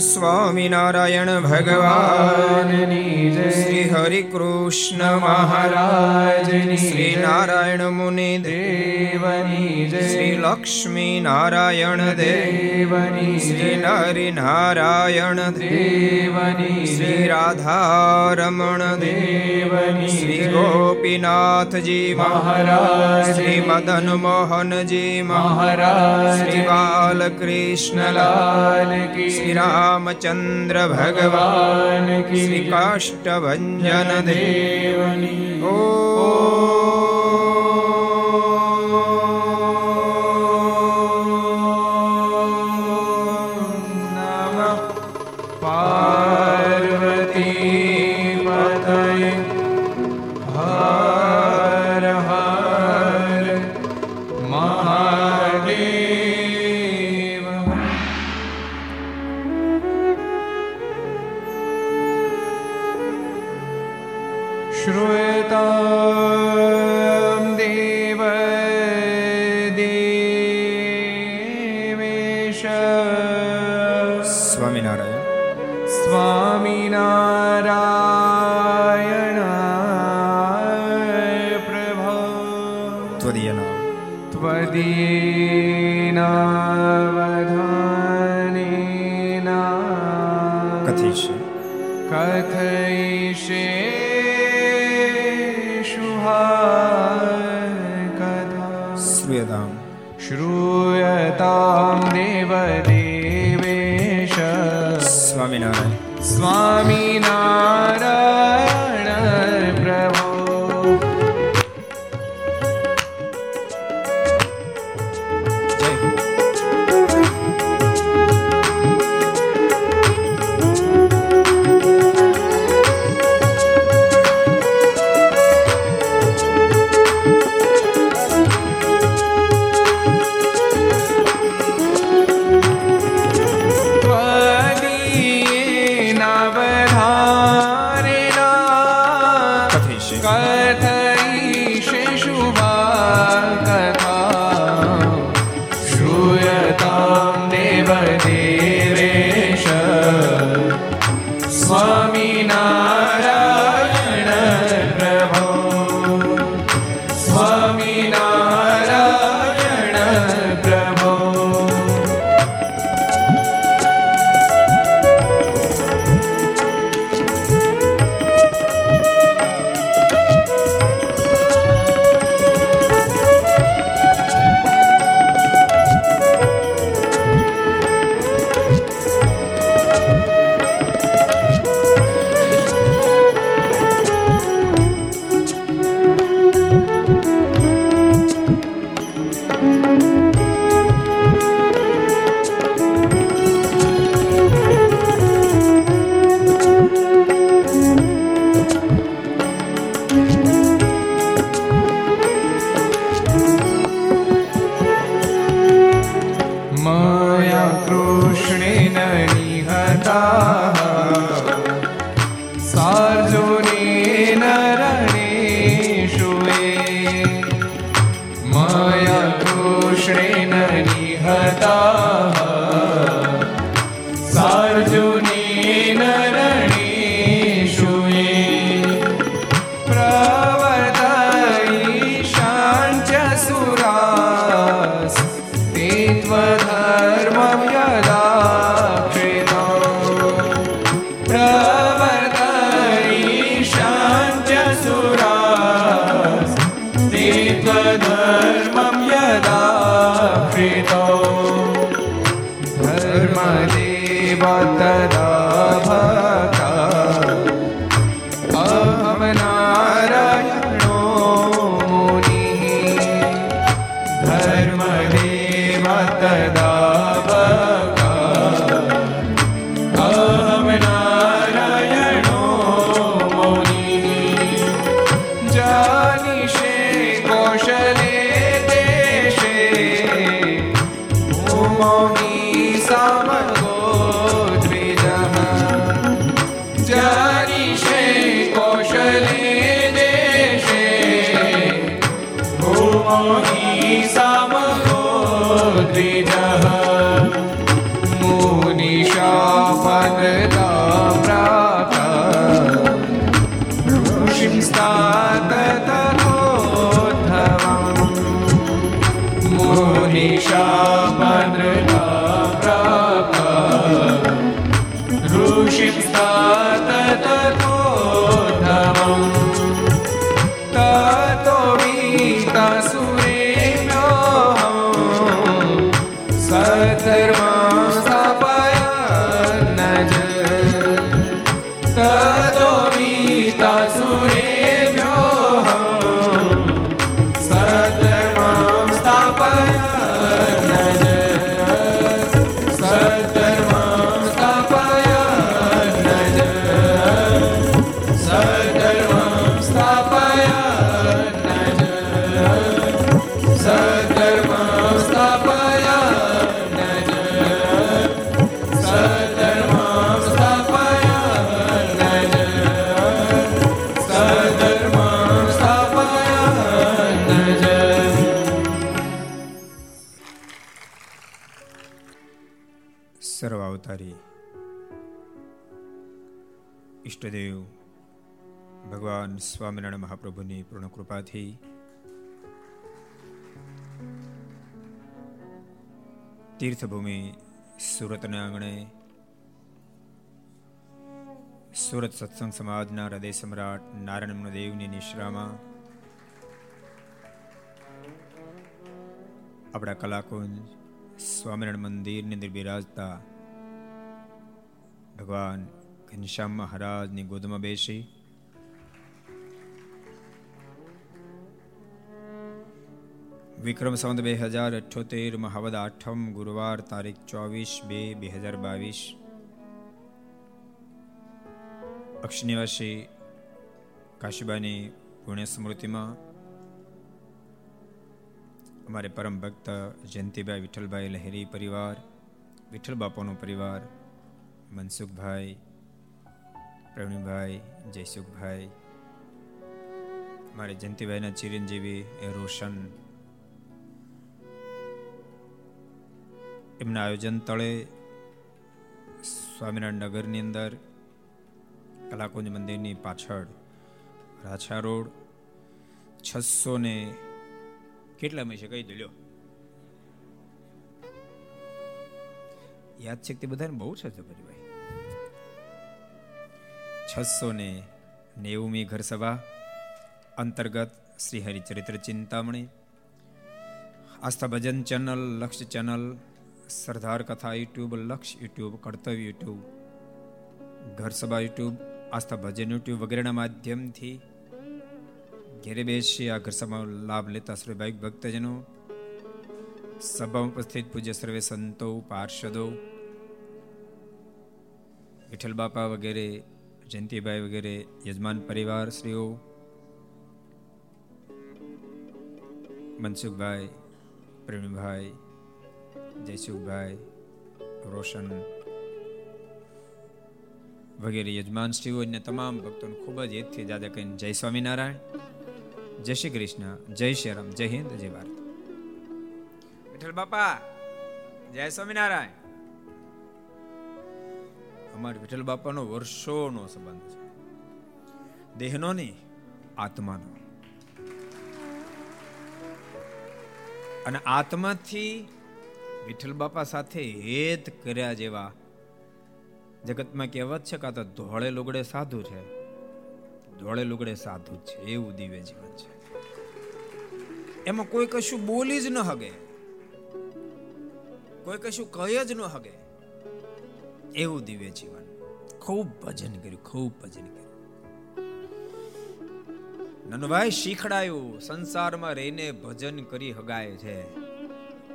સ્વામિનારાયણ ભગવાનની શ્રી હરિ કૃષ્ણ મહારાજ શ્રી નારાયણ મુનિ દેવની શ્રી લક્ષ્મી નારાયણ દેવની શ્રી નરિ નારાયણ દેવની શ્રી રાધારમણ દેવની શ્રી ગોપીનાથજી મહારાજ શ્રી મદન મોહનજી મહારાજ શ્રી બાલકૃષ્ણલાલ કી શ્રી રામચંદ્ર ભગવાન શ્રી કથા કાષ્ટભન દેવની ભગવાન સ્વામિનારાયણ મહાપ્રભુની પૂર્ણ કૃપાથી તીર્થભૂમિ સુરતના આંગણે, સુરત સત્સંગ સમાજના હૃદય સમ્રાટ નારાયણ દેવની નિશ્રામાં આપણા કલાકુંજ સ્વામિનારાયણ મંદિરની અંદર બિરાજતા ભગવાન ઘનશ્યામ મહારાજની ગોદમાં બેસી. વિક્રમ સંવત બે હજાર અઠ્યોતેર, મહાવદ આઠમ, ગુરુવાર તારીખ ચોવીસ બે બે હજાર બાવીસ. અક્ષનિવાસી કાશીબાની પુણ્ય સ્મૃતિમાં અમારે પરમ ભક્ત જયંતિભાઈ વિઠ્ઠલભાઈ લહેરી પરિવાર, વિઠ્ઠલ બાપાનો પરિવાર, મનસુખભાઈ પ્રવીણભાઈ જયસુખભાઈ મારે જયંતિભાઈના ચિરંજીવી રોશન. એમના આયોજન તળે સ્વામિનારાયણ નગરની અંદર કલાકુંજ મંદિરની પાછળ રાછા રોડ છસો ને કેટલા છે કહી દલ્યો યાદ છે તે બધાને બહુ છે ભાઈ છસો ને નેવુમી ઘરસભા અંતર્ગત Shri Haricharitra Chintamani, Aastha Bhajan channel Lakshya channel, Sardar Katha YouTube, Laksh YouTube, Kartavya YouTube, Gharsabha YouTube, Aastha Bhajan YouTube વગેરેના માધ્યમથી ઘેરે બેસી આ ઘરસભાનો લાભ લેતા ભાઈ ભક્તજનો સભામાં ઉપસ્થિત પૂજ્ય સર્વે સંતો, પાર્ષદો, વિઠ્ઠલ બાપા વગેરે જયંતિભાઈ વગેરે યજમાન પરિવાર શ્રીઓ મનસુખભાઈ પ્રેમભાઈ જયસુખભાઈ, રોશન વગેરે યજમાન શ્રીઓ અને તમામ ભક્તોને ખૂબ જ હેતથી જાદા કહીને જય સ્વામિનારાયણ, જય શ્રી કૃષ્ણ, જય શ્રી રામ, જય હિન્દ, જય ભારત. વિઠ્ઠલ બાપા, જય સ્વામિનારાયણ. અમારા વિઠ્ઠલ બાપાનો વર્ષોનો સંબંધ છે. દેહનો નહીં, આત્માનો. અને આત્માથી વિઠ્ઠલ બાપા સાથે હેત કર્યા જેવા જગતમાં કહેવત છે કાં તો ધોળે લુગડે સાધુ છે. ધોળે લુગડે સાધુ છે એવું દિવ્ય જીવન છે. એમાં કોઈ કશું બોલી જ ન હગે. કોઈ કશું કહે જ ન હગે. એવું દિવ્ય જીવન. ખૂબ ભજન કર્યું, ખૂબ ભજન કર્યું. નનભાઈ શીખડાયું, સંસારમાં રહીને ભજન કરી હગાય છે.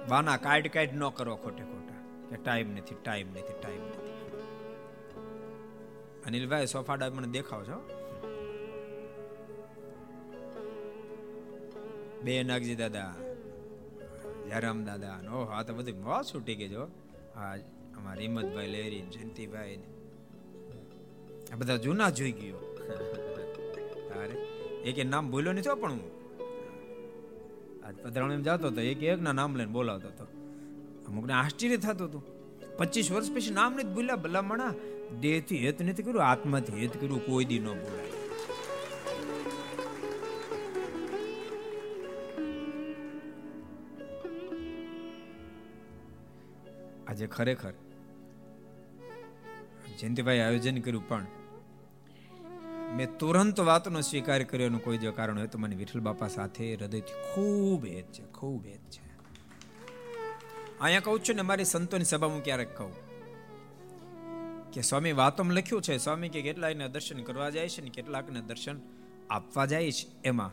વાના કાઢ કાઢ ન કરો ખોટે ખોટા, કે ટાઈમ નથી ટાઈમ નથી ટાઈમ નથી. અનિલભાઈ, સોફાડા મને દેખાવ છો બે નાગજી દાદા, જયરામ દાદા નો હા તો બધી મોં છૂટી ગઈ જો. હા અમારા હિંમતભાઈ લહેરી જયંતિભાઈ આ બધા જૂના જોઈ ગયો. અરે એક નામ ભૂલ્યો નથી પણ હું. આજ પધરાણી જતો હતો એક એક નામ લઈને બોલાવતો હતો. અમુકને આશ્ચર્ય થતું હતું. પચીસ વર્ષ પછી નામ નથી ભૂલ્યા, ભલામણા. દેહથી હેત નથી કર્યું, આત્માથી હેત કર્યું, કોઈ દી ન બોલાય આજે ખરેખર જયંતિભાઈ આયોજન કર્યું, પણ મેં તુરંત વાતનો સ્વીકાર કર્યો એનું કોઈ જો કારણ હોય તો મને વિઠ્ઠલ બાપા સાથે હૃદયથી ખૂબ હેત છે, ખૂબ હેત છે. અહીંયા કહું છું ને, મારી સંતોની સભા હું ક્યારેક કહું કે સ્વામી વાતોમાં લખ્યું છે, સ્વામી કે કેટલાકને દર્શન કરવા જાય છે ને કેટલાકને દર્શન આપવા જાય છે. એમાં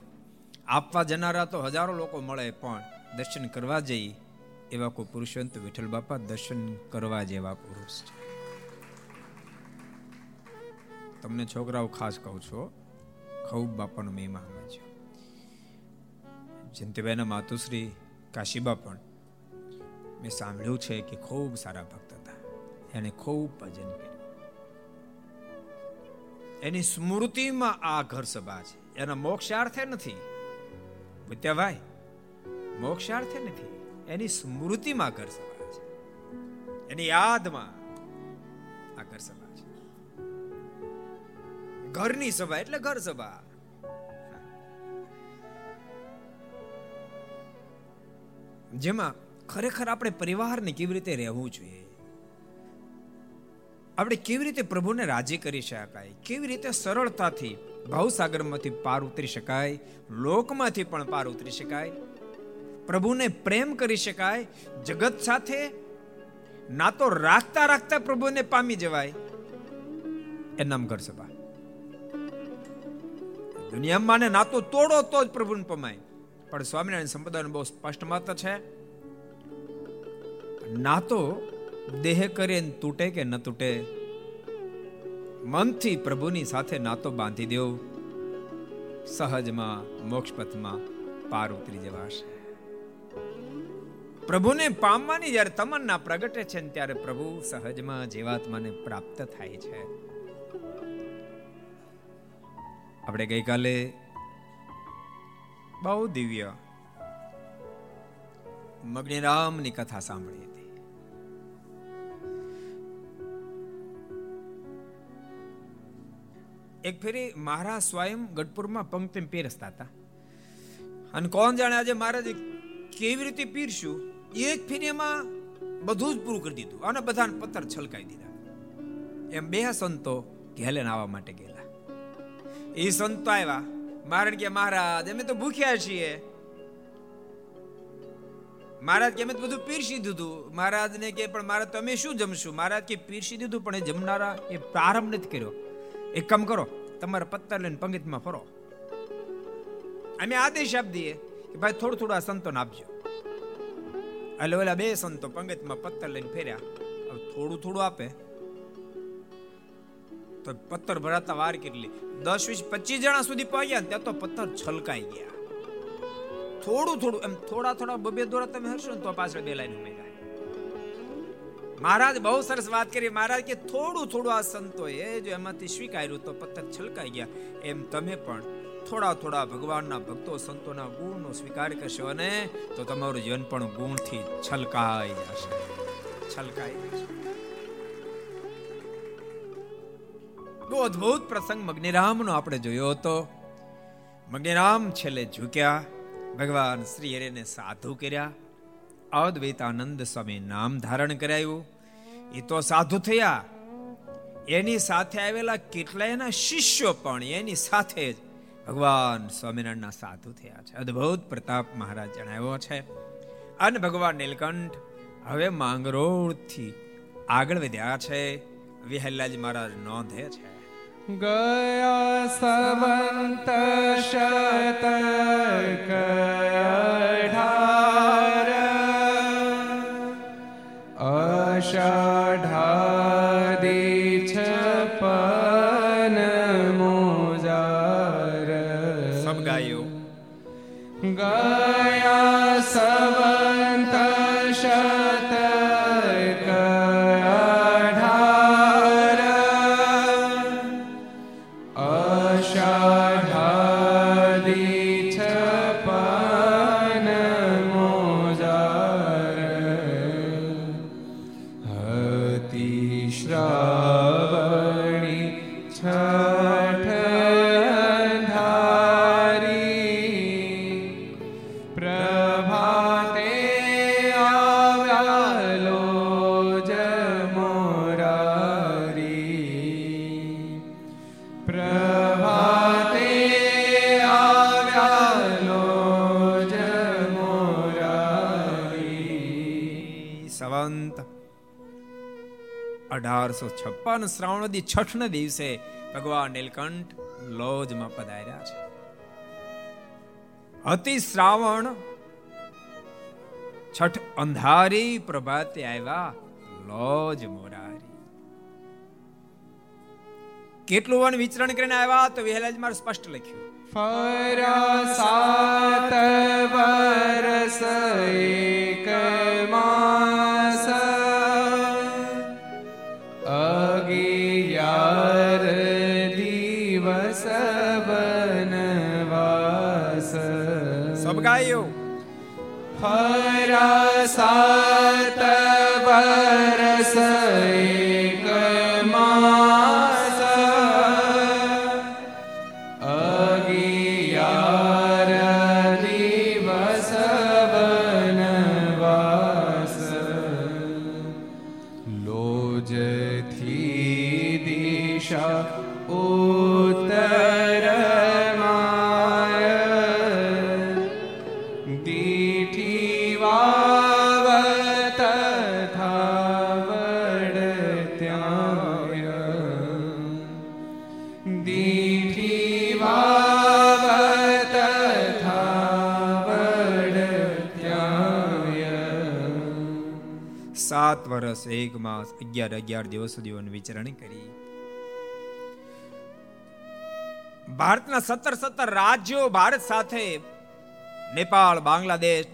આપવા જનારા તો હજારો લોકો મળે, પણ દર્શન કરવા જઈ એવા કોઈ પુરુષવંત વિઠ્ઠલ બાપા દર્શન કરવા જેવા પુરુષ છે. તમને છોકરાઓ ખાસ કહું છો ખૂબ બાપાનો મહિમા સમજ્યો જયંતિભાઈના માતુશ્રી કાશીબા પણ મેં સાંભળ્યું છે કે ખૂબ સારા ભક્ત હતા. એને ખૂબ ભજન કર્યું. એની સ્મૃતિમાં આ ઘર સભા છે. એના મોક્ષાર્થે નથી. ભાઈ મોક્ષાર્થે નથી. એની સ્મૃતિમાં ઘર સભા છે. એની યાદમાં આ ઘર સભા છે. ઘરની સભા, એટલે ઘર સભા. જેમાં ખરેખર આપણે પરિવારને કેવી રીતે રહેવું જોઈએ? આપણે કેવી રીતે પ્રભુને રાજી કરી શકાય? કેવી રીતે સરળતાથી ભાવસાગરમાંથી પાર ઉતરી શકાય? લોકમાંથી પણ પાર ઉતરી શકાય? પ્રભુને પ્રેમ કરી શકાય, જગત સાથે ના તો રાખતા રાખતા પ્રભુને પામી જવાય. એ ઘર સભા. દુનિયામાં ના તો તોડો તો જ પ્રભુને પમાય. પણ સ્વામિનારાયણ સંપ્રદાયનું બહુ સ્પષ્ટ મત છે. ના તો દેહ કરે તૂટે કે ન તૂટે, મનથી પ્રભુની સાથે નાતો બાંધી દેવ. સહજમાં મોક્ષ પથમાં પાર ઉતરી જવાશે પ્રભુને પામવાની જ્યારે તમન્ના પ્રગટે છે ત્યારે પ્રભુ સહજમાં જીવાત્માને પ્રાપ્ત થાય છે. આપણે ગઈકાલે બહુ દિવ્ય મગ્નિરામની કથા સાંભળી હતી. એક ફેરી મહારાજ સ્વયં ગઢપુરમાં પંક્તિ પીરસતા હતા. અને કોણ જાણે આજે મહારાજ કેવી રીતે પીરશું એક ફેરીમાં બધું જ પૂરું કરી દીધું અને બધાને પથ્થર છલકાઈ દીધા. એમ બે સંતો ઘેલેન આવવા માટે ગયેલા. એ સંતો આવ્યા. મહારાજ કે, મહારાજ, અમે તો ભૂખ્યા છીએ. મહારાજ કે, અમે બધું પીરસી દીધું. મહારાજ ને કે, પણ મહારાજ તમે શું જમશું? મહારાજ કે, પીરસી દીધું, પણ એ જમનારા એ પ્રારંભ નથી કર્યો. એક કામ કરો, તમારા પત્તર લઈને પંગતમાં ફરો. અમે આદેશ આપી દઈએ કે ભાઈ થોડું થોડું આ સંતોને આપજો. એટલે ઓલા બે સંતો પંગતમાં પથ્થર લઈને ફેર્યા. થોડું થોડું આપે. તો પથ્થર ભરાતા વાર કેટલી? દસ, વીસ, પચીસ જણા સુધી પહોંચ્યા ત્યાં તો પથ્થર છલકાઈ ગયા. થોડું થોડું, એમ થોડા થોડા બબે દોરા તમે હરશો ને તો પાછળ બે લાઈન ઉમેરાય. મહારાજ બહુ સરસ વાત કરી. મહારાજ કે થોડું થોડું આ સંતો એ જો એમાંથી સ્વીકાર્યું તો પથ્થર છલકાઈ ગયા. એમ તમે પણ થોડા થોડા ભગવાનના ભક્તો, સંતોના ગુણનો સ્વીકાર કરશો અને તો તમારું જીવન પણ ગુણથી છલકાઈ જશે. છલકાઈ જશે. બહુ અદ્ભુત પ્રસંગ મગ્નિરામનો આપણે જોયો હતો. મગ્નિરામ છેલ્લે ઝૂક્યા. ભગવાન શ્રી હરેને સાધુ કર્યા. અદ્વૈતાનંદ સ્વામી નામ ધારણ કરાયું. એ તો સાધુ થયા. એની સાથે આવેલા કેટલાયના શિષ્યો પણ એની સાથે જ ભગવાન સ્વામિનારાયણના સાધુ થયા છે. અદ્ભુત પ્રતાપ મહારાજ જણાવ્યો છે. અને ભગવાન નીલકંઠ હવે માંગરોળથી આગળ વધ્યા છે. વિહલ્લાજી મહારાજ નોંધે છે. ગયા સવંત શતક અઢાર અષાઢાદી અઢારસો છપ્પન શ્રાવણદી છઠ દિવસે ભગવાન નીલકંઠ લોજમાં પધાર્યા છે. અતિ શ્રાવણ છઠ અંધારી પ્રભાતે આવ્યા લોજ મોરારી. કેટલું વન વિચરણ કરીને આવ્યા તો વિહલાજ મારે સ્પષ્ટ લખ્યું. ફરા સાત વરસ એક વર્ષ એક માસ, અગિયાર અગિયાર દિવસ સુધી વિચરણ કરી. ભારતના સત્તર સત્તર રાજ્યો ભારત સાથે, નેપાળ, બાંગ્લાદેશ,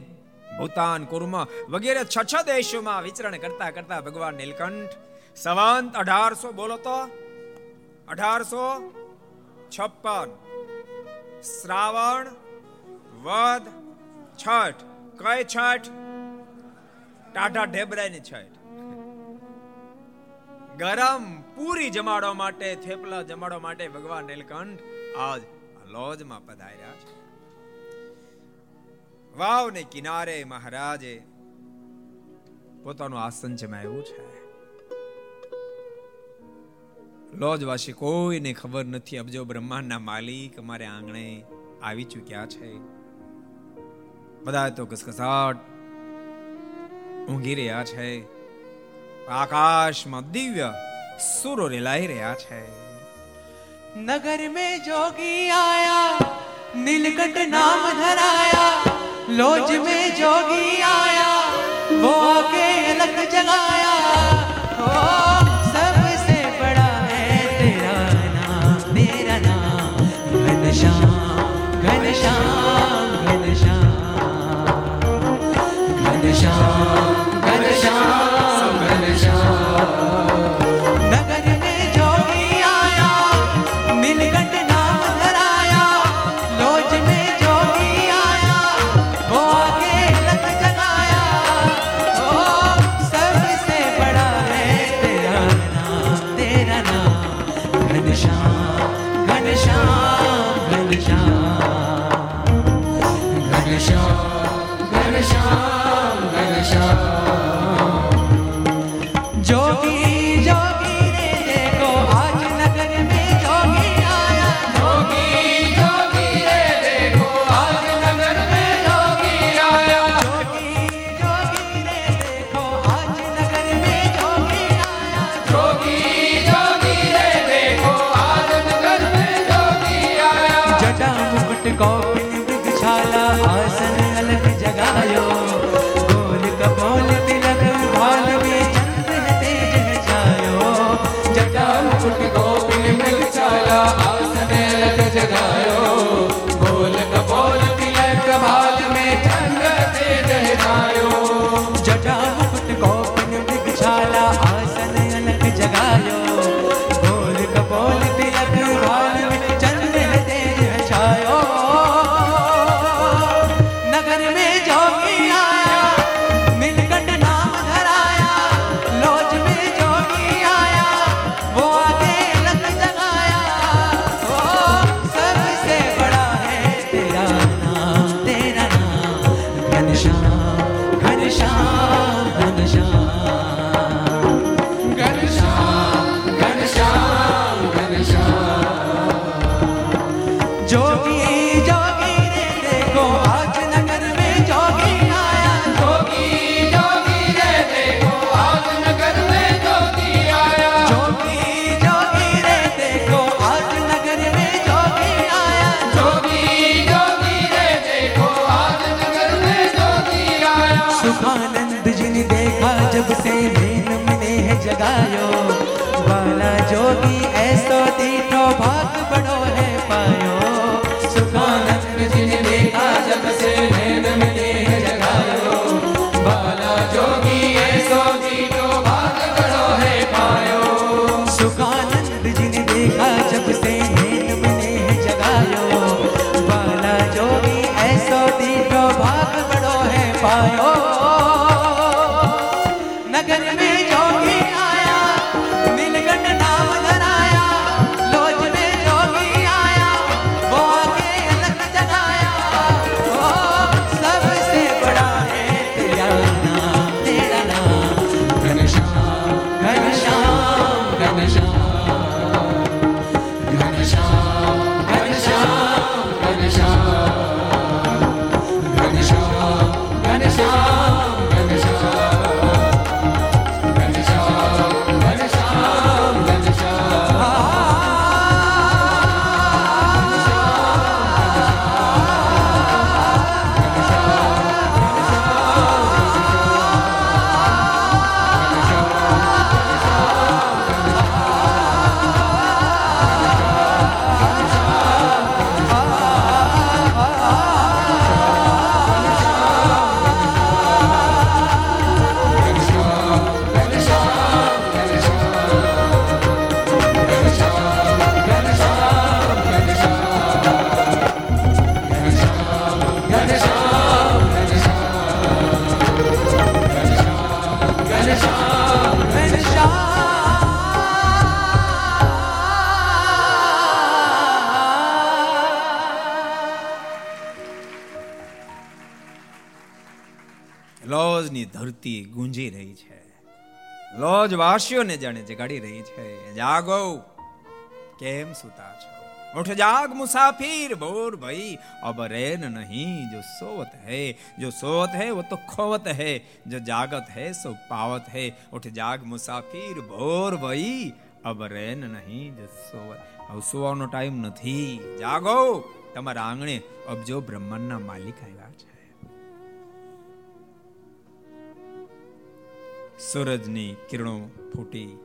ભૂતાન, કુર્મા વગેરે છ છ દેશોમાં વિચરણ કરતા કરતા ભગવાન નીલકંઠ સવંત અઢારસો બોલો તો? અઢારસો છપ્પન. શ્રાવણ, વદ, છઠ. કઈ છઠ? ટાઢા ઢેબરાની છઠ. ગરમ પૂરી જમાડવા માટે, થેપલા જમાડવા માટે ભગવાન નીલકંઠ આજ લોજમાં પધાર્યા છે. વાવને કિનારે મહારાજે પોતાનું આસન જમાવ્યું છે. લોજવાસી કોઈને ખબર નથી, અબજો બ્રહ્માંડના માલિક અમારે આંગણે આવી ચૂક્યા છે. બધા તો ઘસઘસાટ ઊંઘી રહ્યા છે. આકાશમાં દિવ્ય સુરો રેલાઈ રહ્યા છે नगर में जोगी आया नीलकंठ नाम धराया लोज में जोगी आया वो आके अलग जगाया ओ सबसे बड़ा है तेरा नाम तेरा नाम घनश्याम घनश्याम घनश्याम घनश्याम घनश्याम घनश्याम गणशा दी ऐसो दीठो भाग बड़ो ધરતી ગુંજી રહી છે લોજ વાસીઓને જાણે જગાડી રહી છે જાગો કેમ સુતા છો ઉઠ જાગ મુસાફિર બોર ભાઈ अब रैन नहीं जो सोवत है जो सोवत है वो तो खोवत है जो जागत है सो पावत है उठ जाग મુસાફિર ભોર ભાઈ अब रैन नहीं जो सोवत હવે સુવાનો ટાઈમ નથી જાગો તમારા આંગણે અબજો બ્રહ્માંડના માલિક આવ્યા છે સૂરજની કિરણો ફૂટી.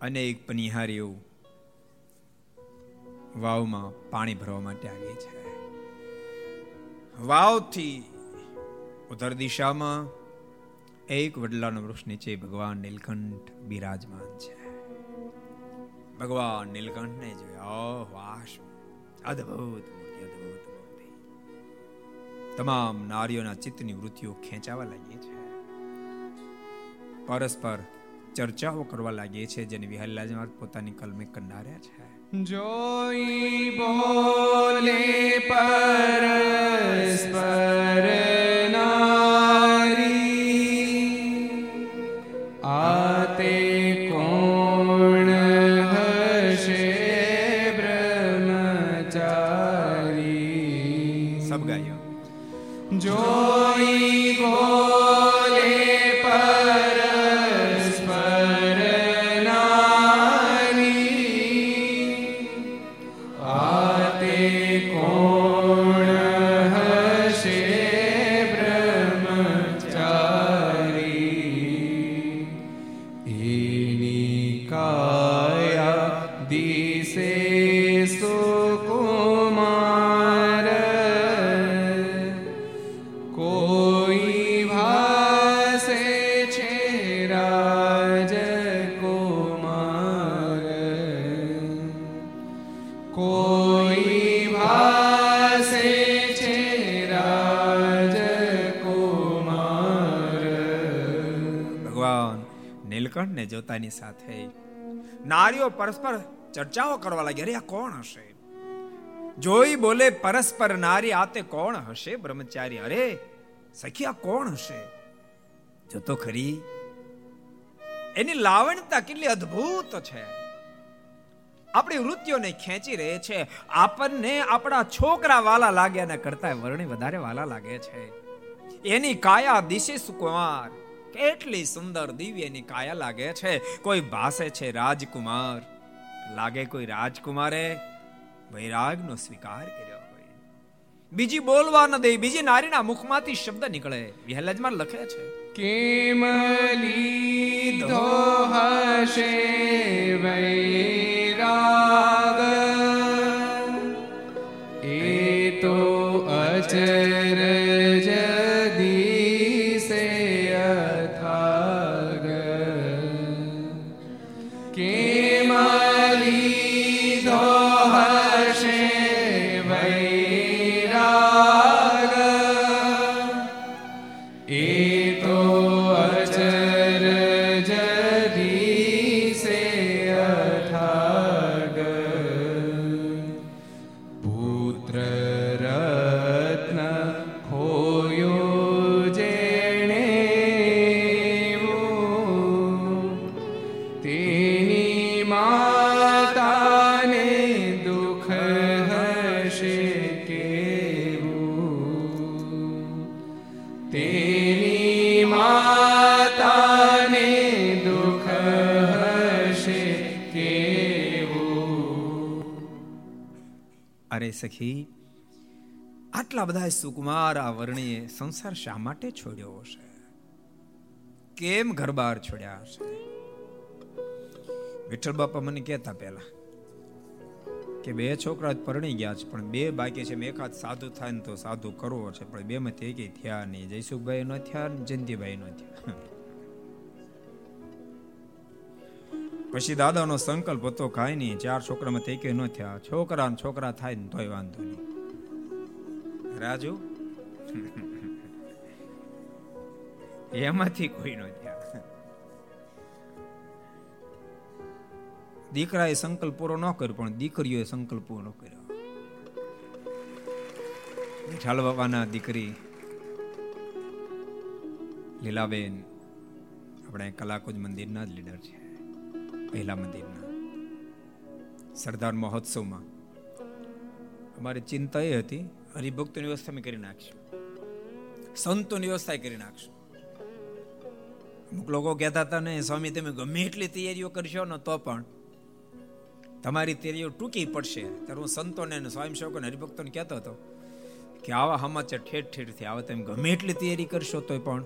અનેક પનિહારીઓ વાવમાં પાણી ભરવા માટે આવી છે. વાવથી ઉત્તર દિશામાં એક વડલાનો વૃક્ષ નીચે ભગવાન નીલકંઠ બિરાજમાન છે. ભગવાન નીલકંઠને જોયા વાશ અદ્ભુત મૂર્તિ, અદ્ભુત તમામ નારીઓના ચિત્તની વૃત્તિઓ ખેંચાવા લાગી છે. પરસ્પર ચર્ચાઓ કરવા લાગીએ છીએ જેને વિહલ્લાજ પોતાની કલમે કંડાર્યા છે. જોઈ બોલે પરસ્પર ને સાથે. નારીઓ પરસ્પર ચર્ચાઓ કરવા લાગી અરે, આ કોણ હશે? જોઈ બોલે, પરસ્પર નારી આતે કોણ હશે, બ્રહ્મચારી? અરે, સખી, આ કોણ હશે? જો તો ખરી. એની લાવણતા કેટલી અદ્ભુત છે. આપણી વૃત્તિઓને ખેંચી રહે છે. આપણને આપણા છોકરા વાલા લાગ્યાના કરતા વર્ણે વધારે વાલા લાગે છે. એની કાયા દિશે સુકુમાર કેટલી સુંદર દિવ્ય એની કાયા લાગે છે. કોઈ ભાસે છે રાજકુમાર. લાગે કોઈ રાજકુમારે વૈરાગનો સ્વીકાર કર્યો હોય. બીજી બોલવા ન દે, બીજી નારીના મુખમાંથી શબ્દ નીકળે. વિહલજમાં લખે છે, કેમ લીધો હશે વૈરાગ? એ તો અચરજ સખી, આટલા બધા સુકુમાર આ વર્ણીએ સંસાર શા માટે છોડ્યો હશે? કેમ ઘર બહાર છોડ્યા હશે? વિઠ્ઠલ બાપા મને કહેતા પહેલા કે બે છોકરા પરણી ગયા છે, પણ બે બાકી છે. એકાદ સાધુ થાય ને તો સાધુ કરવો છે, પણ બે માંથી એક થયા નહીં જયસુખભાઈ નો થયા જયંતિભાઈ નો થયા પછી દાદાનો સંકલ્પ હતો, કાંઈ નહીં, ચાર છોકરામાં તે ન થયા. છોકરા છોકરા થાય ને તોય વાંધો નહીં. રાજુ? એમાંથી કોઈ ન થયા. દીકરાએ સંકલ્પ પૂરો ન કર્યો, પણ દીકરીઓએ સંકલ્પ પૂરો કર્યો. વિઠાલ બાબાના દીકરી લીલાબેન, આપણે કલાકુજ મંદિરના જ લીડર છે. પહેલા મંદિરના સરદાર મહોત્સવમાં. અમારી ચિંતા એ હતી, હરિભક્તોની વ્યવસ્થા અમે કરી નાખશું. સંતોની વ્યવસ્થા કરી નાખશું. અમુક લોકો કહેતા હતા ને, સ્વામી, તમે ગમે એટલી તૈયારીઓ કરશો ને, તો પણ તમારી તૈયારીઓ ટૂંકી પડશે. ત્યારે હું સંતોને સ્વયંસેવકોને, હરિભક્તોને કહેતો હતો કે, આવા સમાચાર ઠેઠ ઠેઠથી આવે, તમે ગમે એટલી તૈયારી કરશો તોય પણ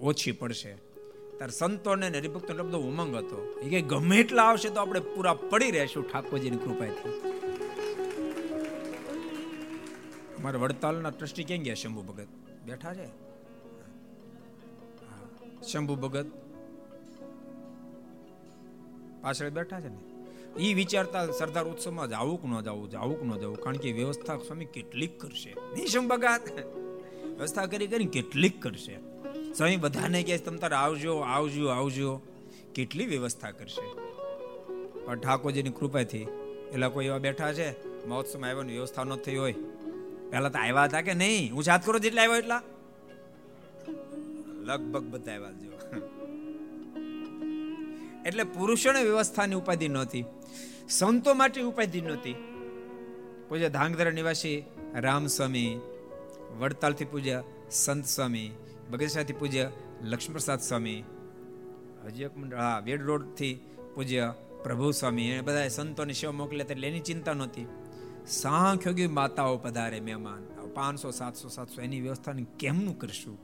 ઓછી પડશે. ત્યારે સંતોને ને હરિભક્તોને બધો ઉમંગ હતો. એ કે ગમે એટલા આવશે તો આપણે પૂરા પડી રહેશું ઠાકોરજીની કૃપાથી. અમારા વડતાલના ટ્રસ્ટી ક્યાં ગયા શંભુ ભગત? બેઠા છે. શંભુ ભગત પાછળ બેઠા છે ને? એ વિચારતા સરદાર ઉત્સવમાં જાવું કે ન જાવું જાવું કે ન જાવું, કારણ કે વ્યવસ્થા સ્વામી કેટલીક કરશે. નહીં શંભુ ભગત? વ્યવસ્થા કરી કરી કેટલીક કરશે. સ્વામી, બધાને કહે તમ તારે આવજો આવજો આવજો. કેટલી વ્યવસ્થા કરશે. પણ ઠાકોરજીની કૃપાથી એટલે લોકો એવા બેઠા છે, મહોત્સવમાં આવ્યાની વ્યવસ્થા ન થઈ હોય. પહેલા તો આવ્યા હતા કે નહીં? હું જાત કરો જેટલા આવ્યો એટલા? લગભગ બધા આવ્યા જો. એટલે પુરુષોને વ્યવસ્થાની ઉપાધિ નહોતી. સંતો માટે ઉપાધિ નહોતી. પૂજ્ય ધાંગધરા નિવાસી રામ સ્વામી વડતાલથી પૂજ્ય સંત સ્વામી બગેસાથી પૂજ્ય લક્ષ્મીપ્રસાદ સ્વામી, હજી એક મંડળ, હા, વેડ રોડથી પૂજ્ય પ્રભુ સ્વામી એ બધા સંતોની સેવા મોકલે એટલે એની ચિંતા નહોતી. સાંખ્યોગી માતાઓ પધારે મહેમાન. પાંચસો, સાતસો સાતસો, એની વ્યવસ્થાને કેમનું કરશું?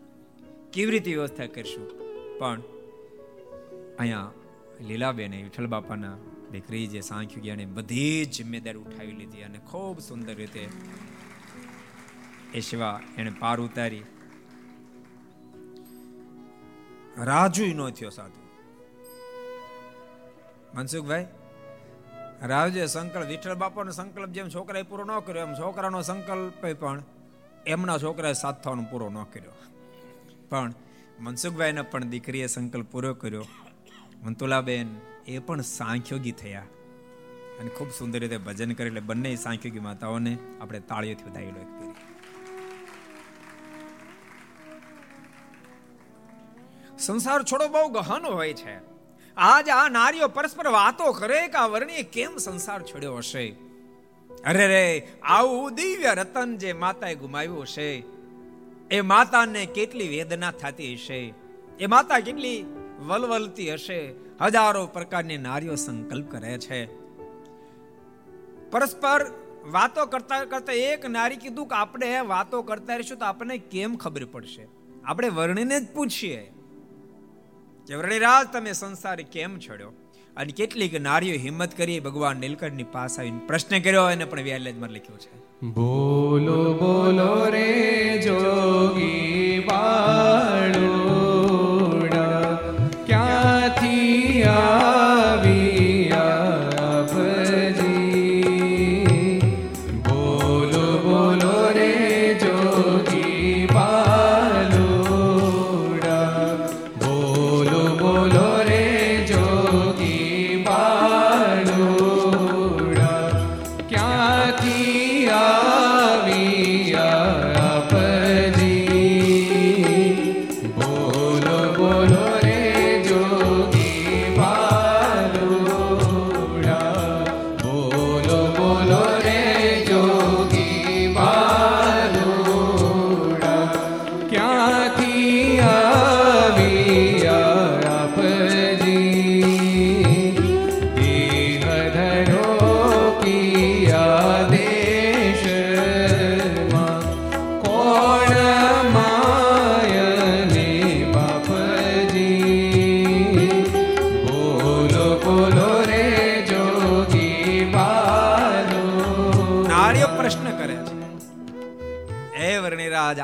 કેવી રીતે વ્યવસ્થા કરશું? પણ અહીંયા લીલાબેને વિઠ્ઠલ બાપાના દીકરી જે સાંખ્યું એને બધી જ જિમ્મેદારી ઉઠાવી લીધી અને ખૂબ સુંદર રીતે એ સેવા એને પાર ઉતારી. રાજુ નો થયો સાધુ. મનસુખભાઈ, રાજુએ સંકલ્પ, વિઠ્ઠલ બાપાનો સંકલ્પ જેમ છોકરાએ પૂરો ન કર્યો, એમ છોકરાનો સંકલ્પ પણ એમના છોકરાએ સાથ થવાનો પૂરો ન કર્યો. પણ મનસુખભાઈને પણ દીકરીએ સંકલ્પ પૂરો કર્યો. મંતુલાબેન એ પણ સાંખ્યોગી થયા અને ખૂબ સુંદર રીતે ભજન કરે એટલે બંને સાંખ્યોગી માતાઓને આપણે તાળીઓથી વધાવી લો સંસાર છોડો બહુ ગહન હોય છે. આજ આ નારીઓ પરસ્પર વાતો કરે કે આ વર્ણીએ કેમ સંસાર છોડ્યો હશે? અરે રે, આવું દિવ્ય રતન જે માતાએ ગુમાવ્યું હશે, એ માતાને કેટલી વેદના થતી હશે? એ માતા કેટલી વલવલતી હશે? હજારો પ્રકારની નારીઓ સંકલ્પ કરે છે. પરસ્પર વાતો કરતા કરતા એક નારી કીધું કે આપણે વાતો કરતા રહીશું તો આપણને કેમ ખબર પડશે? આપણે વર્ણીને જ પૂછીએ. કે વર્ણિરાજ તમે સંસાર કેમ છોડ્યો? અને કેટલીક નારીઓ હિંમત કરી ભગવાન નીલકંઠની પાસે આવીને પ્રશ્ન કર્યો, એને પણ વ્યાલેજમાં લખ્યું છે. બોલો બોલો રે, જોગી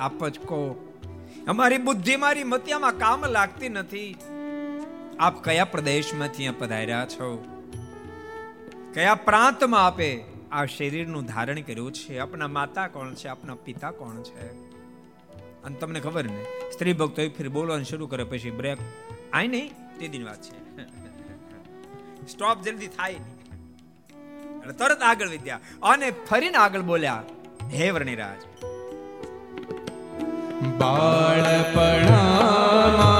આપ જ કહો. અમારી બુદ્ધિ મારી મતિયામાં કામ લાગતી નથી. આપ કયા પ્રદેશમાંથી પધાર્યા છો? કયા પ્રાંતમાં આપે? આ શરીરનું ધારણ કર્યું છે. આપના માતા કોણ છે? આપના પિતા કોણ છે? અને તમને ખબર ને, સ્ત્રી ભક્તો ફિર બોલવાનું શરૂ કરે પછી બ્રેક આય નહીં, તે દિન વાત છે. સ્ટોપ જલ્દી થાય નહીં. તરત આગળ વધ્યા. અને ફરીને આગળ બોલ્યા, હે વર્ણિરાજ બાળપણામાં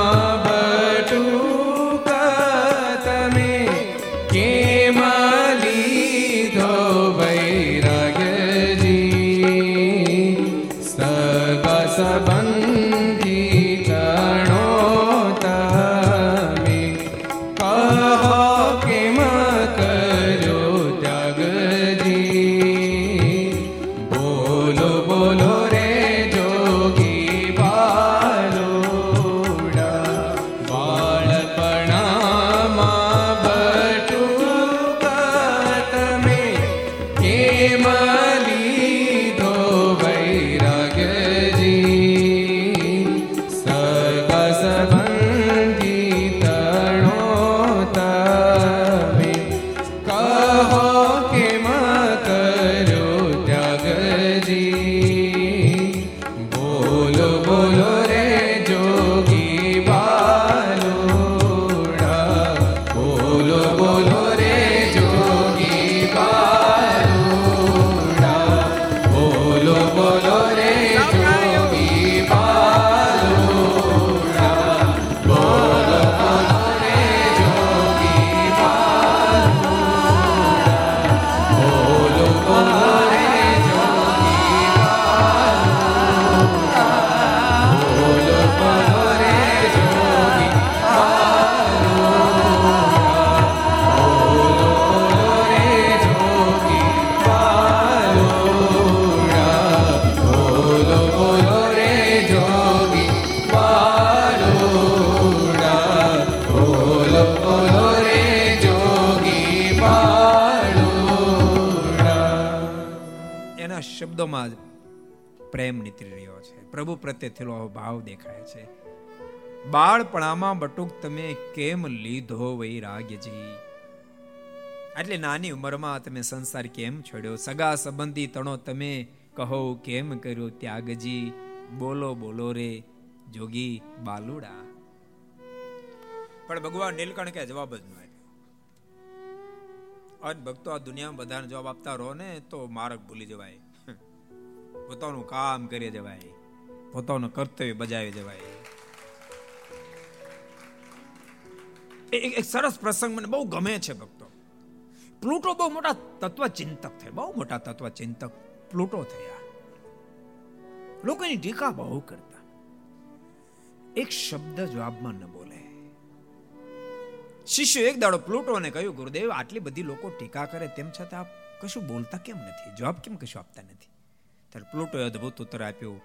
પ્રભુ પ્રત્યે થયેલો ભાવ દેખાય છે. બાળપણામાં બટુક તમે કેમ લીધો વૈરાગ્યજી? એટલે નાની ઉંમરમાં તમે સંસાર કેમ છોડ્યો? સગા સંબંધી તણો તમે કહો, કેમ કર્યો ત્યાગજી? બોલો બોલો રે, જોગી બાલુડા. પણ ભગવાન નીલકંઠ કે જવાબ જ ન આપ્યો. અન ભક્તો, આ દુનિયામાં બધાને જવાબ આપતા રહો ને, તો માર્ગ ભૂલી જવાય. પોતાનું કામ કરી જવાય. પોતાનું કર્તવ્ય બજાવી દેવાય એક સરસ પ્રસંગ મને બહુ ગમે છે, ભક્તો. પ્લુટો બહુ મોટા તત્વચિંતક થયા, બહુ મોટા તત્વ ચિંતક પ્લુટો થયા. લોકોની ટીકા બહુ કરતા. એક શબ્દ જવાબમાં ન બોલે. શિષ્ય એક દાડો પ્લુટોને કહ્યું, ગુરુદેવ, આટલી બધી લોકો ટીકા કરે, તેમ છતાં આપ કશું બોલતા કેમ નથી? જવાબ કેમ કશું આપતા નથી? ત્યારે પ્લુટોએ અદભુત ઉત્તર આપ્યો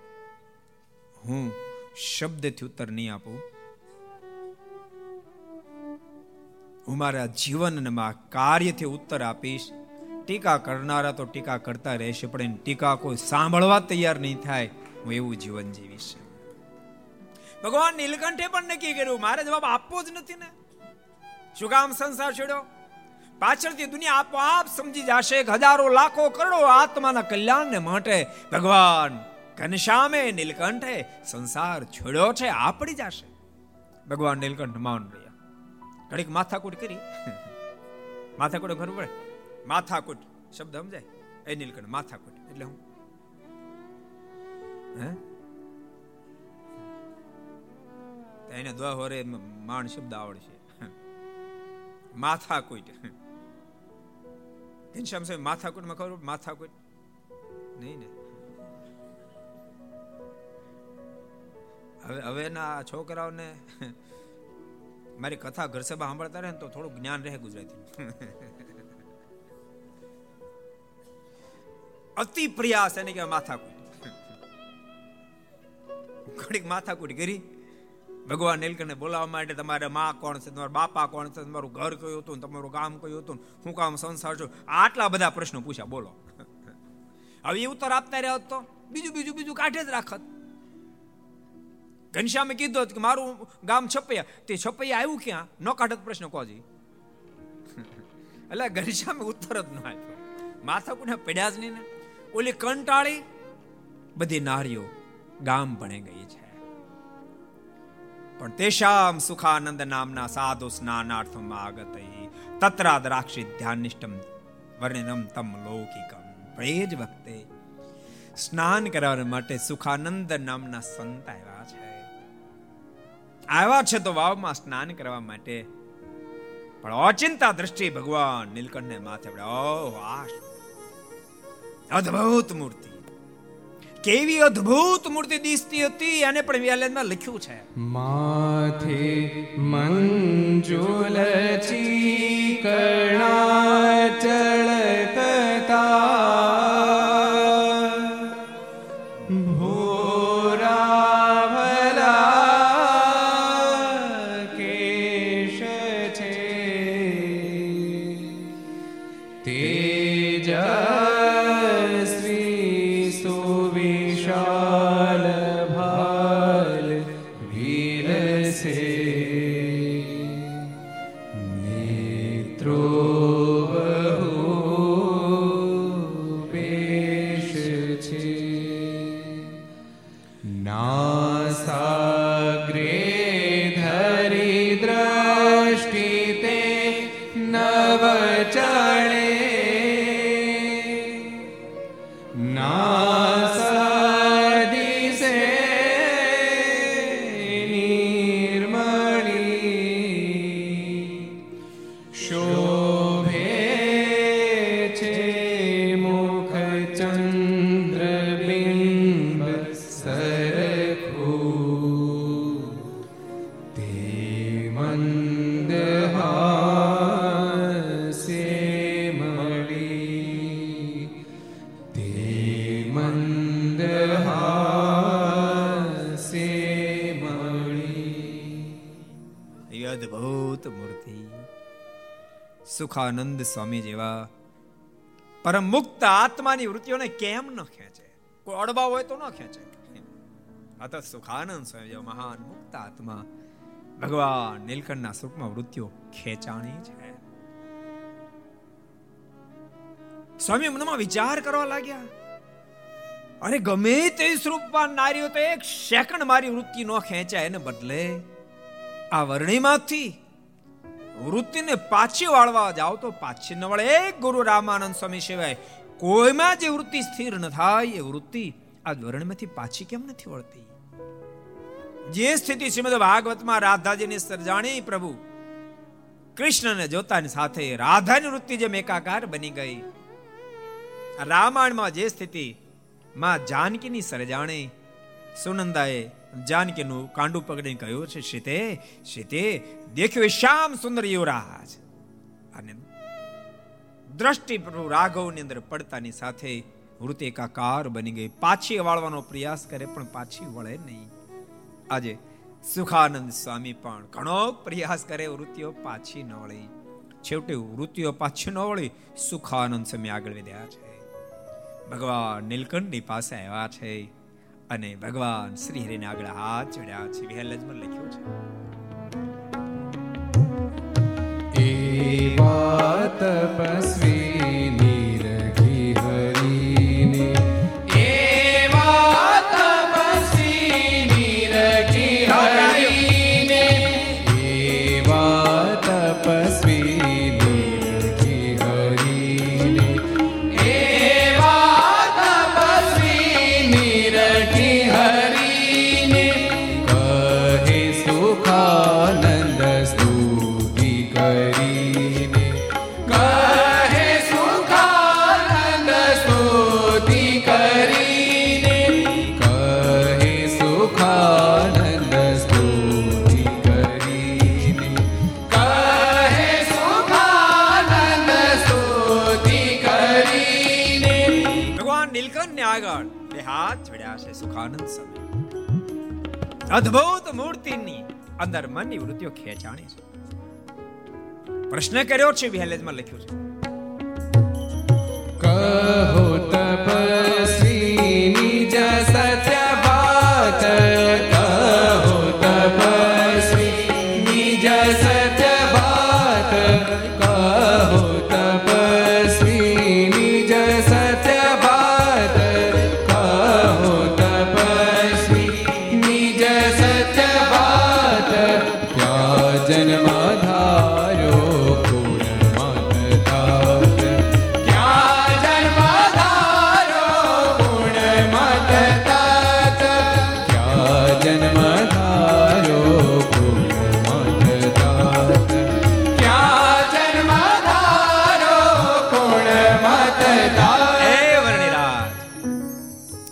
હું શબ્દથી ઉત્તર નહીં આપું. હું મારા જીવનમાં કાર્યથી ઉત્તર આપીશ. ટીકા કરનારા તો ટીકા કરતા રહેશે, પણ ટીકા કોઈ સાંભળવા તૈયાર નહીં થાય. હું એવું જીવન જીવીશ. ભગવાન નીલકંઠે પણ નક્કી કર્યું, મારે જવાબ આપવો જ નથી ને. શું કામ સંસાર છોડ્યો? પાછળથી દુનિયા આપોઆપ સમજી જશે હજારો લાખો કરોડો આત્માના કલ્યાણને માટે ભગવાન ઘનશ્યામે નીલકંઠે સંસાર છોડ્યો છે આપડી પડી જશે. ભગવાન નીલકંઠ માન રહ્યા. ઘડીક માથાકૂટ કરી. માથાકૂટ ખબર પડે? માથાકૂટ શબ્દ સમજાય? એ નીલકંઠ માથાકૂટ. એટલે હું? હે? એને દવા હોરે માણ શબ્દ આવડશે. માથાકૂટ. ઘનશ્યામ સાહેબ? માથાકૂટમાં ખબર માથાકૂટ? નહીં ને. હવે હવેના છોકરાઓને મારી કથા ઘર સભા સાંભળતા રહે ને તો થોડું જ્ઞાન રહે ગુજરાતી અતિ પ્રયાસ એને કહેવાય માથાકૂટ. ઘડીક માથાકૂટ કરી. ભગવાન નીલકંઠને બોલાવવા માટે તમારે માં કોણ છે, તમારા બાપા કોણ છે, તમારું ઘર કયું હતું તમારું ગામ કયું હતું હું કામ સંસાર છું? આટલા બધા પ્રશ્નો પૂછ્યા, બોલો. હવે એ ઉત્તર આપતા રહ્યા તો બીજું બીજું બીજું કાઢે જ રાખત. ઘનશ્યામે કીધું કે મારું ગામ છપૈયા. તે છપૈયા આવ્યું ક્યાં? ન કાઢત પ્રશ્ન કોજી એટલે ઘનશ્યામે ઉત્તર જ ન આપ્યો. માથા કોને પડ્યા જ નહીં ને ઓલી કંટાળી બધી નારીઓ ગામ ભણે ગઈ છે. પણ તેશામ સુખાનંદ નામના સાધુ સ્નાનાર્થમ આગત તત્રા દ્રાક્ષી ધ્યાનિષ્ટમ વર્ણનમ તમ લૌકિકમ. પણ એ વખતે સ્નાન કરવા માટે સુખાનંદ નામના સંત આવ્યા છે. આવ્યા છે તો વાવમાં સ્નાન કરવા માટે. પણ અચિંતા દ્રષ્ટિ ભગવાન નીલકંઠને માથે પડે. અદ્ભુત મૂર્તિ. કેવી અદ્ભુત મૂર્તિ દિસતી હતી અને પણ વ્યાલેનમાં લખ્યું છે. માથે મંજુલ ચીકણા સુખાનંદ સ્વામી જેવા પરમ મુક્ત આત્માની વૃત્તિઓને કેમ ન ખેંચે? કોઈ અડબા હોય તો ન ખેંચે. આ તો સુખાનંદ સ્વામી મહાન મુક્ત આત્મા ભગવાન નીલકંઠના સ્વરૂપમાં વૃત્તિઓ ખેંચાણી છે. સ્વામી મનમાં વિચાર કરવા લાગ્યા. અરે ગમે તે સ્વરૂપમાં નારીઓ તો એક સેકન્ડ મારી વૃત્તિ ન ખેંચાય એને બદલે આ વર્ણિમાંથી વૃત્તિને પાછી વાળવા જાવ તો પાછી ન વળે. એક ગુરુ રામાનંદ સ્વામી સિવાય કોઈમાં જે વૃત્તિ સ્થિર ન થાય. એ વૃત્તિ આ વર્ણમાંથી પાછી કેમ નથી વળતી? જે સ્થિતિ શ્રીમદ ભાગવતમાં રાધાજીની સર્જાણી પ્રભુ કૃષ્ણને જોતાની સાથે રાધાની વૃત્તિ જેમ એકાકાર બની ગઈ. રામાયણમાં જે સ્થિતિ માં જાનકીની સર્જાણી સુનંદાએ જાનકીનું કાંડું પકડીને કહ્યું છે સીતે સીતે દેખ્યો શ્યામ સુંદર યુવરાજ અને દ્રષ્ટિ પ્રભુ રાઘવની અંદર પડતાની સાથે વૃત્તિ એકાકાર બની ગઈ પાછી વાળવાનો પ્રયાસ કરે પણ પાછી વળે નહીં આજે સુખાનંદ સ્વામી પણ ઘણો પ્રયાસ કરે વૃત્તિઓ પાછી ન વળી છેવટે વૃત્તિઓ પાછી ન વળી સુખાનંદ સ્વામી આગળ વધ્યા છે ભગવાન નીલકંઠની પાસે આવ્યા છે અને ભગવાન શ્રી હરિને આગળ હાથ ચડ્યા છે. વિહલજમાં લખ્યું છે. અદ્ભુત મૂર્તિની અંદર મનની વૃત્તિઓ ખેંચાણી છે. પ્રશ્ન કર્યો છે વિહલેજમાં લખ્યું છે. કહો તપસ્વીની જ સત્ય વાત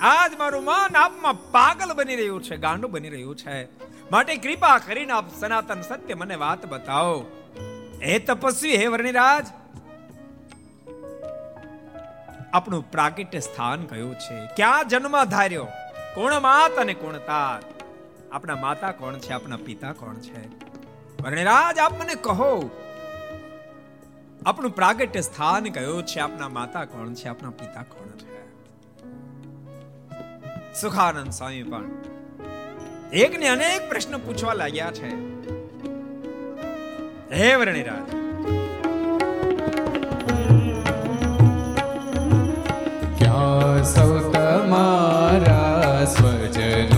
આજ મારું મન આપમાં પાગલ બની રહ્યું છે, ગાંડું બની રહ્યું છે. માટે કૃપા કરીને આપ સનાતન સત્ય મને વાત બતાવો. હે તપસ્વી, હે વર્ણિરાજ. આપણું પ્રાગટ્ય સ્થાન કયું છે? ક્યાં જન્મ ધાર્યો? કોણ માત અને કોણ તાત? આપણા માતા કોણ છે? આપણા પિતા કોણ છે? વર્ણિરાજ, આપ મને કહો. આપણું પ્રાગટ્ય સ્થાન કયું છે? આપના માતા કોણ છે? આપના પિતા કોણ છે? સુખાનંદ સ્વામી પણ એક ને અનેક પ્રશ્ન પૂછવા લાગ્યા છે. હે વરણીરાજ. ક્યાં સૌ તમારા સ્વજનો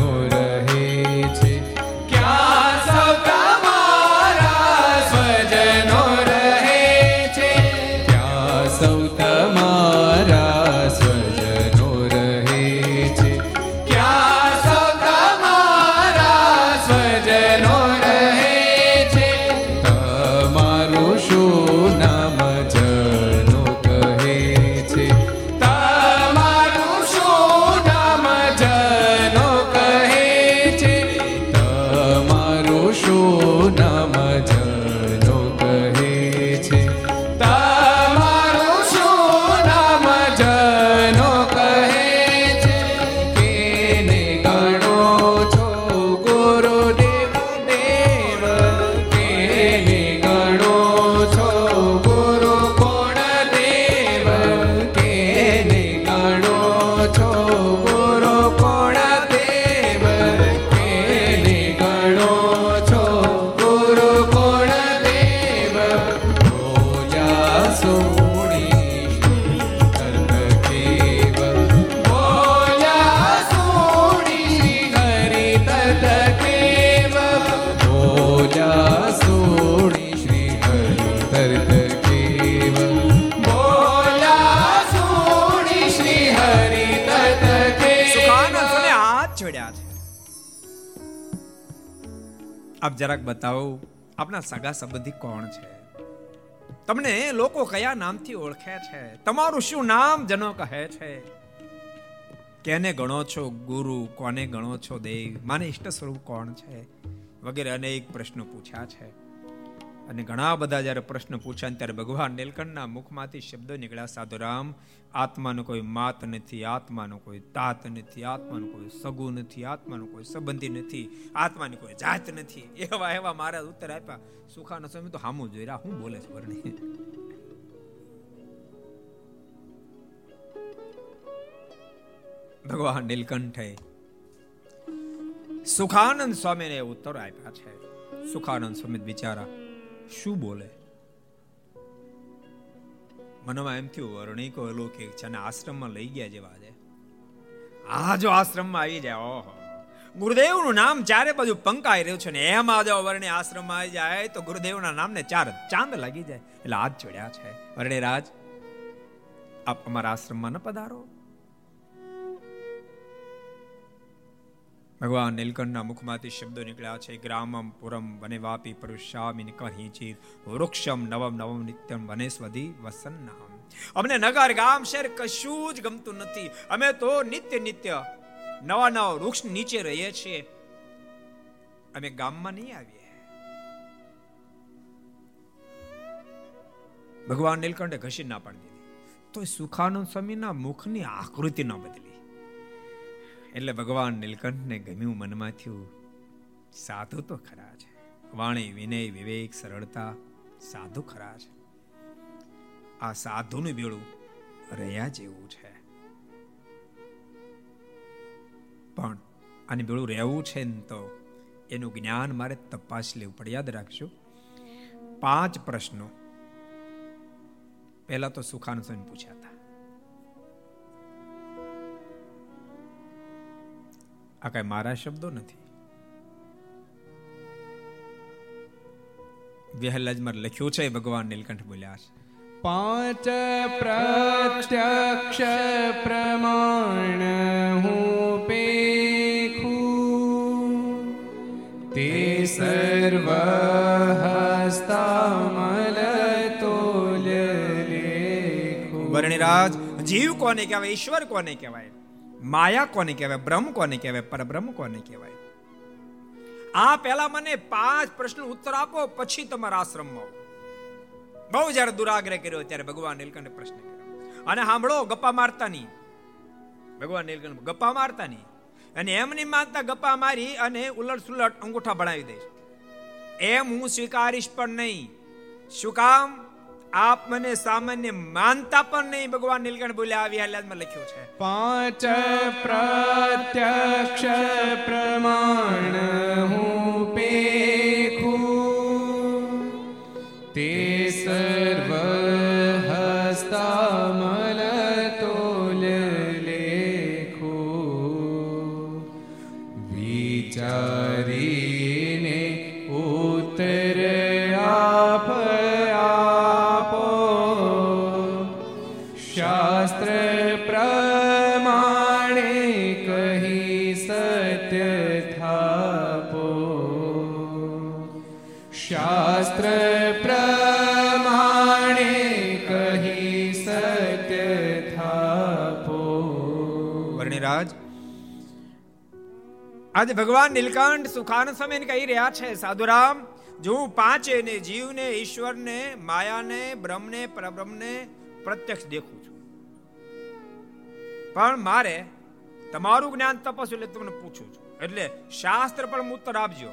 જરાક બતાવો, આપના સગા સંબંધી કોણ છે? તમને લોકો કયા નામથી ઓળખે છે? તમારું શું નામ જનો કહે છે? કેને ગણો છો ગુરુ, કોને ગણો છો દેવ? માને ઈષ્ટ સ્વરૂપ કોણ છે? વગેરે અનેક પ્રશ્નો પૂછ્યા છે. અને ઘણા બધા જ્યારે પ્રશ્ન પૂછ્યા ત્યારે ભગવાન નીલકંઠના મુખમાંથી શબ્દો નીકળ્યા, સાધુરામ, આત્માનો કોઈ માત નથી, આત્માનો કોઈ તાત નથી, આત્માનો કોઈ સગુ નથી, આત્માનો કોઈ સંબંધી નથી, આત્માની કોઈ જાત નથી. એવા એવા મારા ઉત્તર આપ્યા. સુખાનો સમય તો હામું જોઈ રહ્યા, હું બોલે છે વર્ણી ભગવાન નીલકંઠે સુખાનંદ સ્વામીને ઉત્તર આપ્યા છે. સુખાનંદ સ્વામી બિચારા શું બોલે? મનમાં એમ થયું વર્ણિકો અલૌકિક છે અને આશ્રમમાં લઈ ગયા જેવા છે. આ જો આશ્રમમાં આવી જાય, ઓહો. ગુરુદેવનું નામ ચારે બાજુ પંકાઈ રહ્યું છે ને, એમાં જો વર્ણે આશ્રમમાં આવી જાય, તો ગુરુદેવના નામને ચાર ચાંદ લાગી જાય. એટલે હાથ જોડ્યા છે. વર્ણે રાજ, આપ અમારા આશ્રમમાં ન પધારો. ભગવાન નીલકંઠના મુખમાંથી શબ્દો નીકળ્યા છે, ગ્રામમ પુરમ વને વાપી પરુષામિન કહી વૃક્ષમ નવમ નવમ નિત્યમ વનેસ્વધી વસન્નામ. અમને નગર ગામ શહેર કશું જ ગમતું નથી. અમે તો નિત્ય નિત્ય નવા નવા વૃક્ષ નીચે રહીએ છીએ. અમે ગામમાં નહીં આવીએ. ભગવાન નીલકંઠે ઘસી ના પાડી દીધી. તો સુખાનંદ સ્વામીના મુખની આકૃતિ ન બદલી. એટલે ભગવાન નીલકંઠને ગમ્યું મનમાં થયું, સાધુ તો ખરા છે. વાણી, વિનય, વિવેક, સરળતા સાધુ ખરા છે. આ સાધુનું બેડું રહ્યા જેવું છે. પણ આને બેડું રહેવું છે ને તો એનું જ્ઞાન મારે તપાસ લેવું પડે યાદ રાખજો. પાંચ પ્રશ્નો. પહેલા તો સુખાનું પૂછ્યા હતા. આ કઈ મારા શબ્દો નથી. વેહલાજમાં લખ્યું છે ભગવાન નીલકંઠ બોલ્યા છે. પાંચ પ્રત્યક્ષ પ્રમાણ હું પેખું. તે સર્વ હસ્તામલ તોલ્ય લેખું. વર્ણિરાજ જીવ કોને કહેવાય? ઈશ્વર કોને કહેવાય? માયા કોને કહેવાય? બ્રહ્મ કોને કહેવાય? પરબ્રહ્મ કોને કહેવાય? આ પહેલા મને પાંચ પ્રશ્ન ઉત્તર આપો, પછી તમારા આશ્રમમાં બહુ જ્યારે દુરાગ્રહ કર્યો ત્યારે ભગવાન નીલકંઠે પ્રશ્ન કર્યો. અને સાંભળો, ગપ્પા મારતા નહીં ભગવાન નીલકંઠ ગપ્પા મારતા નહીં અને એમ નહીં માનતા ગપ્પા મારી અને ઉલટ સુલટ અંગૂઠા ભણાવી દઈશ. એમ હું સ્વીકારીશ પણ નહીં. શું કામ? આપ મને સામાન્ય માનતા પણ નહીં. ભગવાન નીલકંઠ બોલ્યા, આવી હાલમાં લખ્યું છે. પાંચ પ્રત્યક્ષ પ્રમાણ આજે ભગવાન નીલકંઠ સુખાન સમય કહી રહ્યા છે, સાધુરામ, જો હું પાંચે ને જીવને, ઈશ્વરને, માયાને, બ્રહ્મને, પરબ્રહ્મને પ્રત્યક્ષ દેખું છું. પણ મારે તમારું જ્ઞાન તપસ એટલે તમને પૂછું છું. એટલે શાસ્ત્ર પણ ઉત્તર આપજો.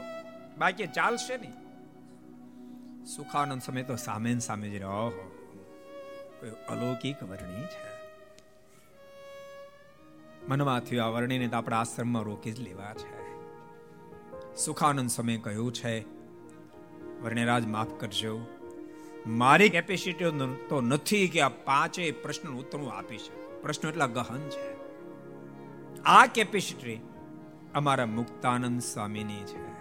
બાકી ચાલશે નહીં. સુખાનંદ સમય તો સામે સામે જ રહો કોઈ અલૌકિક વર્ણી છે? મનમાં થયું આ વર્ણીને તો આપણા આશ્રમમાં રોકી જ લેવા છે. સુખાનંદ સમય કહ્યું છે, વર્ણિરાજ, માફ કરજો. મારી કેપેસિટી તો નથી કે આ પાંચે પ્રશ્ન ઉત્તર હું આપી શકું. પ્રશ્નો એટલા ગહન છે. આ કેપેસિટી અમારા મુક્તાનંદ સ્વામીની છે.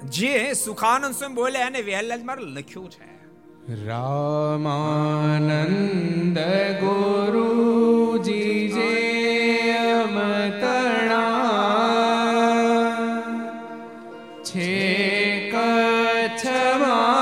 જે સુખાનંદ સ્વામી બોલે એને વહેલા જ મારે લખ્યું છે. રામાનંદ ગુરુજી જે કચ્છમાં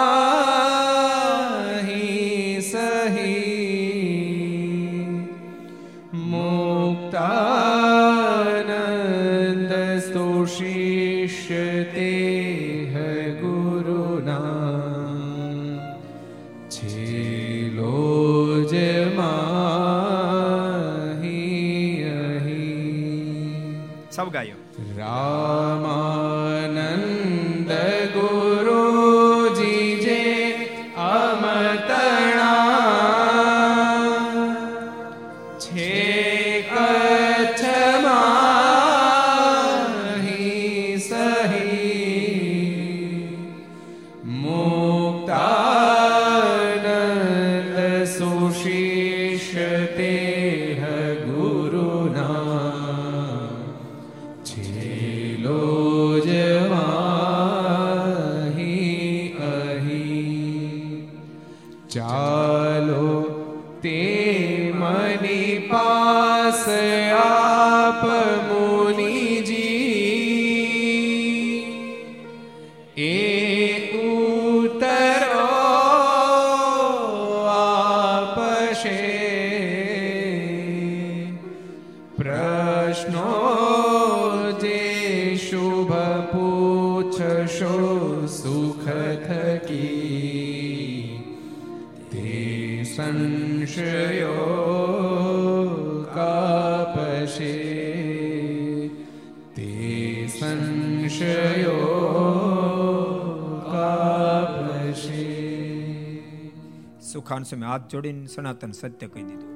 સુખાન સ્વામી હાથ જોડીને સનાતન સત્ય કહી દીધું.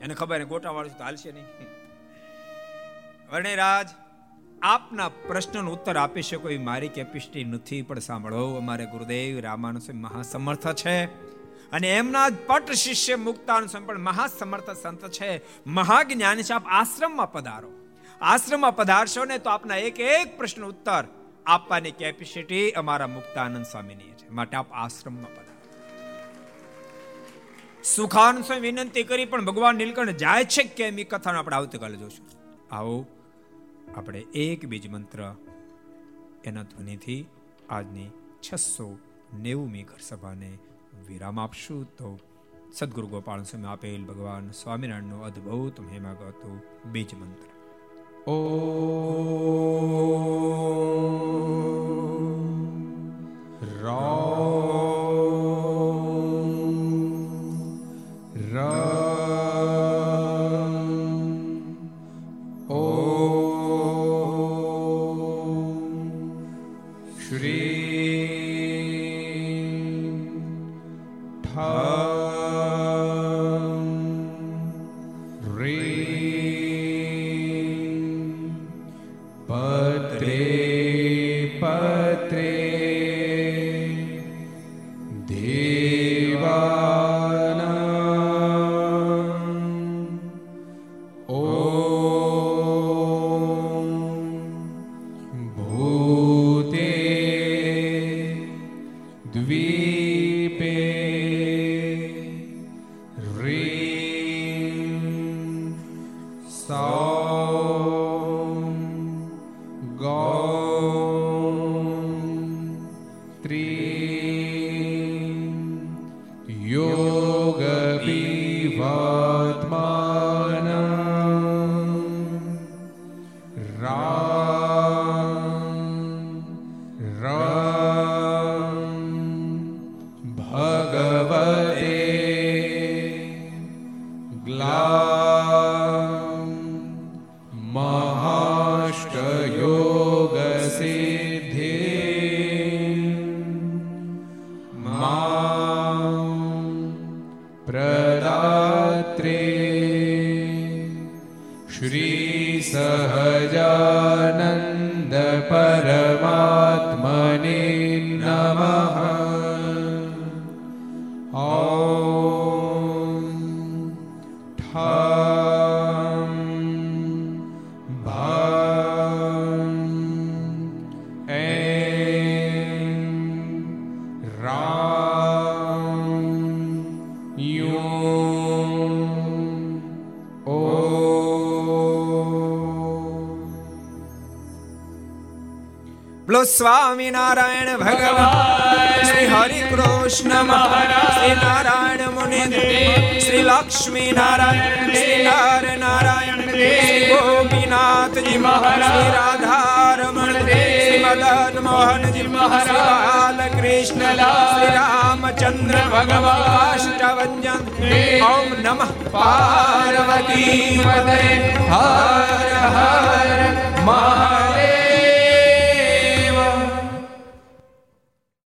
એને ખબર ગોટા વાળું હાલશે નહીં. વર્ણિરાજ, આપના પ્રશ્નનો ઉત્તર આપી શકો એ મારી કેપેસિટી નથી, પણ સાંભળો, અમારે ગુરુદેવ રામાનુ સ્વામી મહાસમર્થ છે અને એમના પટ શિષ્ય મુક્તાનુ સ્વામી પણ મહાસમર્થ સંત છે. મહાજ્ઞાની આપ આશ્રમમાં પધારો. આશ્રમમાં પધારશો ને તો આપના એક એક પ્રશ્ન ઉત્તર આપવાની કેપેસિટી અમારા મુક્તાનંદ સ્વામીની છે. માટે આપ આશ્રમમાં સુખાન સ્વામી વિનંતી કરી, પણ ભગવાન નીલકંઠ જાય છે કેમ? એ કથાનો આપણે આવતીકાલે જોશું. આવો, આપણે એક બીજ મંત્ર એના ધ્વનિથી આજની છસો નેવુંમી ઘર સભાને વિરામ આપશું. તો સદગુરુ ગોપાલ સ્વામી આપેલ ભગવાન સ્વામિનારાયણનો અદ્ભુત મહિમાગતો બીજ મંત્ર. ઓ શ્રી સ્વામિનારાયણ ભગવાન. શ્રી હરિ કૃષ્ણ મહારાજ. શ્રી નારાયણ મુનિ. શ્રી લક્ષ્મી નારાયણ શ્રી નર નારાયણ શ્રી ગોપીનાથજી મહારાજ. શ્રી રાધારમણ. શ્રી મદન મોહનજી મહારાજ કૃષ્ણ શ્રી રામચંદ્ર ભગવાન. ઓમ નમઃ. પાર્વતી હર હર મહાદેવ.